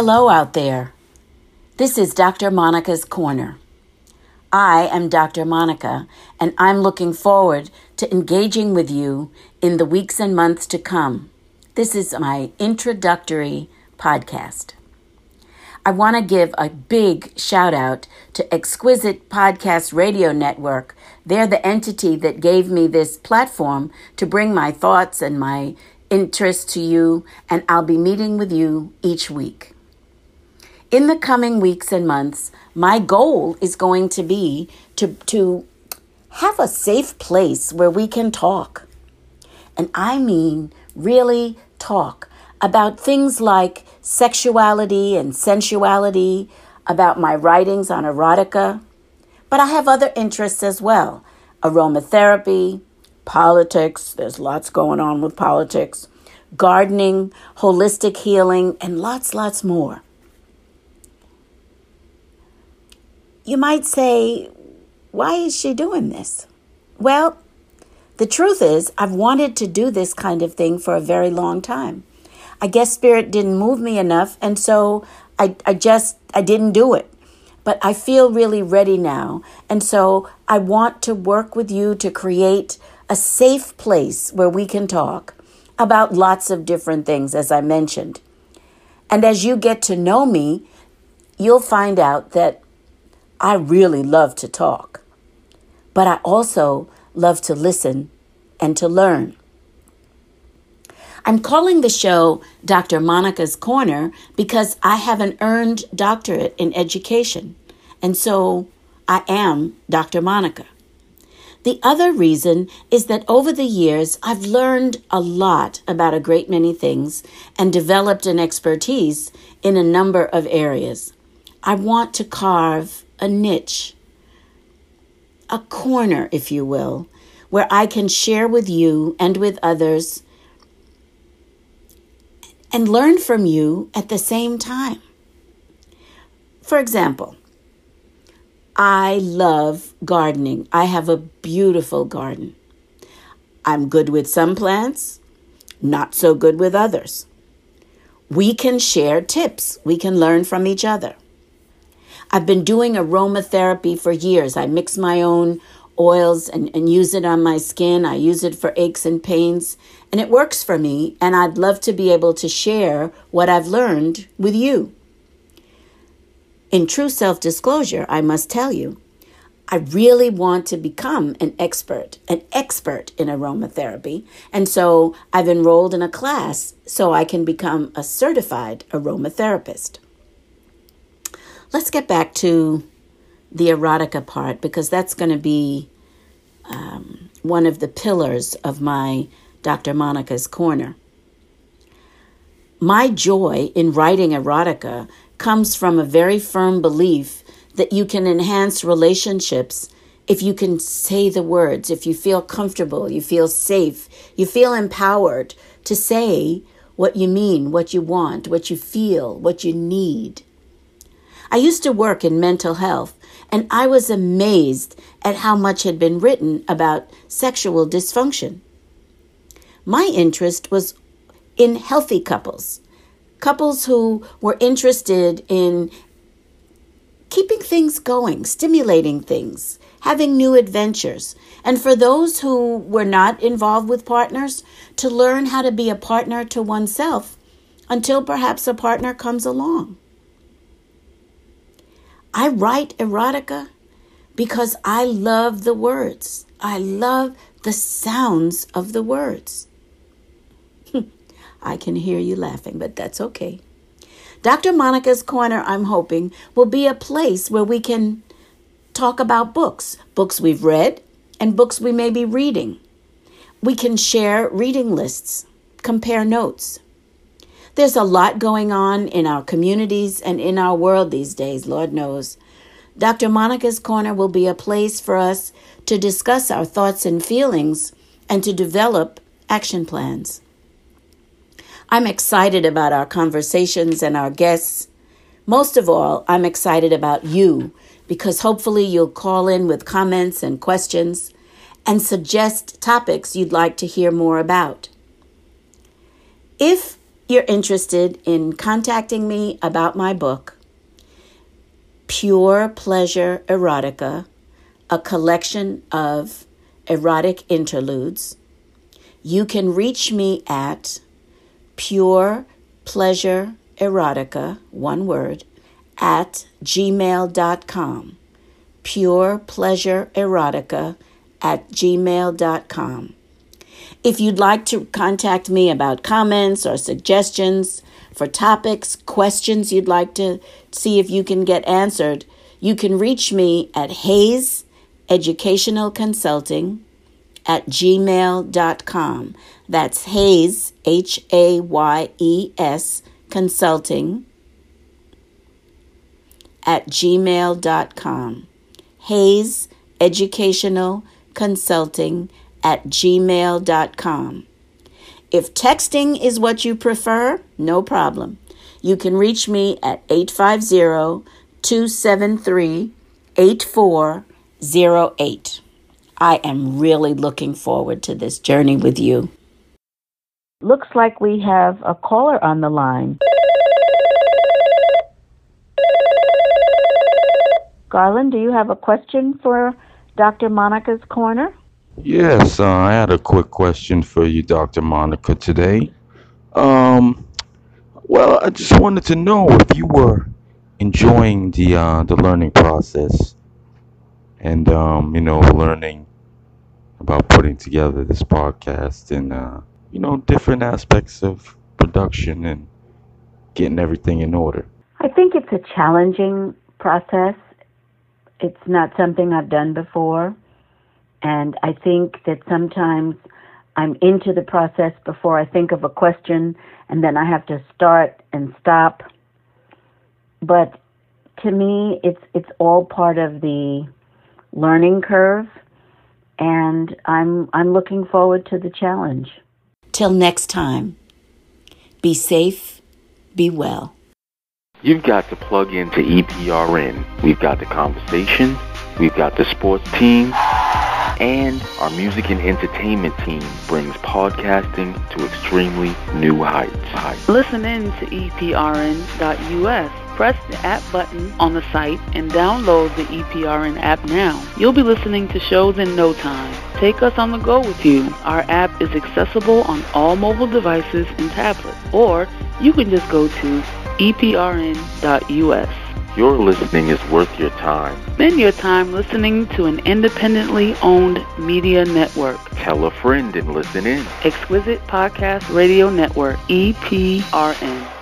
Hello out there. This is Dr. Monica's Corner. I am Dr. Monica, and I'm looking forward to engaging with you in the weeks and months to come. This is my introductory podcast. I want to give a big shout out to Exquisite Podcast Radio Network. They're the entity that gave me this platform to bring my thoughts and my interests to you, and I'll be meeting with you each week. In the coming weeks and months, my goal is going to be to, to have a safe place where we can talk. And I mean, really talk about things like sexuality and sensuality, about my writings on erotica. But I have other interests as well aromatherapy, politics, there's lots going on with politics, gardening, holistic healing, and lots, lots more. You might say, why is she doing this? Well, the truth is, I've wanted to do this kind of thing for a very long time. I guess spirit didn't move me enough, and so I, I just I didn't do it. But I feel really ready now, and so I want to work with you to create a safe place where we can talk about lots of different things, as I mentioned. And as you get to know me, you'll find out that I really love to talk, but I also love to listen and to learn. I'm calling the show Dr. Monica's Corner because I have an earned doctorate in education, and so I am Dr. Monica. The other reason is that over the years, I've learned a lot about a great many things and developed an expertise in a number of areas. I want to carve a niche, a corner, if you will, where I can share with you and with others and learn from you at the same time. For example, I love gardening. I have a beautiful garden. I'm good with some plants, not so good with others. We can share tips, we can learn from each other. I've been doing aromatherapy for years. I mix my own oils and, and use it on my skin. I use it for aches and pains, and it works for me. And I'd love to be able to share what I've learned with you. In true self disclosure, I must tell you, I really want to become an expert, an expert in aromatherapy. And so I've enrolled in a class so I can become a certified aromatherapist. Let's get back to the erotica part because that's going to be um, one of the pillars of my Dr. Monica's Corner. My joy in writing erotica comes from a very firm belief that you can enhance relationships if you can say the words, if you feel comfortable, you feel safe, you feel empowered to say what you mean, what you want, what you feel, what you need. I used to work in mental health, and I was amazed at how much had been written about sexual dysfunction. My interest was in healthy couples, couples who were interested in keeping things going, stimulating things, having new adventures, and for those who were not involved with partners, to learn how to be a partner to oneself until perhaps a partner comes along. I write erotica because I love the words. I love the sounds of the words. I can hear you laughing, but that's okay. Dr. Monica's Corner, I'm hoping, will be a place where we can talk about books, books we've read, and books we may be reading. We can share reading lists, compare notes. There's a lot going on in our communities and in our world these days, Lord knows. Dr. Monica's Corner will be a place for us to discuss our thoughts and feelings and to develop action plans. I'm excited about our conversations and our guests. Most of all, I'm excited about you because hopefully you'll call in with comments and questions and suggest topics you'd like to hear more about. If you're interested in contacting me about my book, Pure Pleasure Erotica, a collection of erotic interludes, you can reach me at Pure Pleasure Erotica, one word, at gmail.com. Pure Pleasure Erotica at gmail.com. If you'd like to contact me about comments or suggestions for topics, questions you'd like to see if you can get answered, you can reach me at Hayes Educational Consulting at gmail.com. That's Hayes, H A Y E S, consulting at gmail.com. Hayes Educational Consulting at gmail.com. If texting is what you prefer, no problem. You can reach me at 850 273 8408. I am really looking forward to this journey with you. Looks like we have a caller on the line. Garland, do you have a question for Dr. Monica's Corner? Yes, uh, I had a quick question for you, Dr. Monica, today. Um, well, I just wanted to know if you were enjoying the uh, the learning process and um, you know learning about putting together this podcast and uh, you know different aspects of production and getting everything in order. I think it's a challenging process. It's not something I've done before, and I think that sometimes I'm into the process before I think of a question, and then I have to start and stop. But to me, it's it's all part of the learning curve and I'm I'm looking forward to the challenge. Till next time. Be safe, be well. You've got to plug into EPRN. We've got the conversation, we've got the sports team, and our music and entertainment team brings podcasting to extremely new heights. Listen in to EPRN.us Press the app button on the site and download the EPRN app now. You'll be listening to shows in no time. Take us on the go with you. Our app is accessible on all mobile devices and tablets, or you can just go to eprn.us. Your listening is worth your time. Spend your time listening to an independently owned media network. Tell a friend and listen in. Exquisite Podcast Radio Network, EPRN.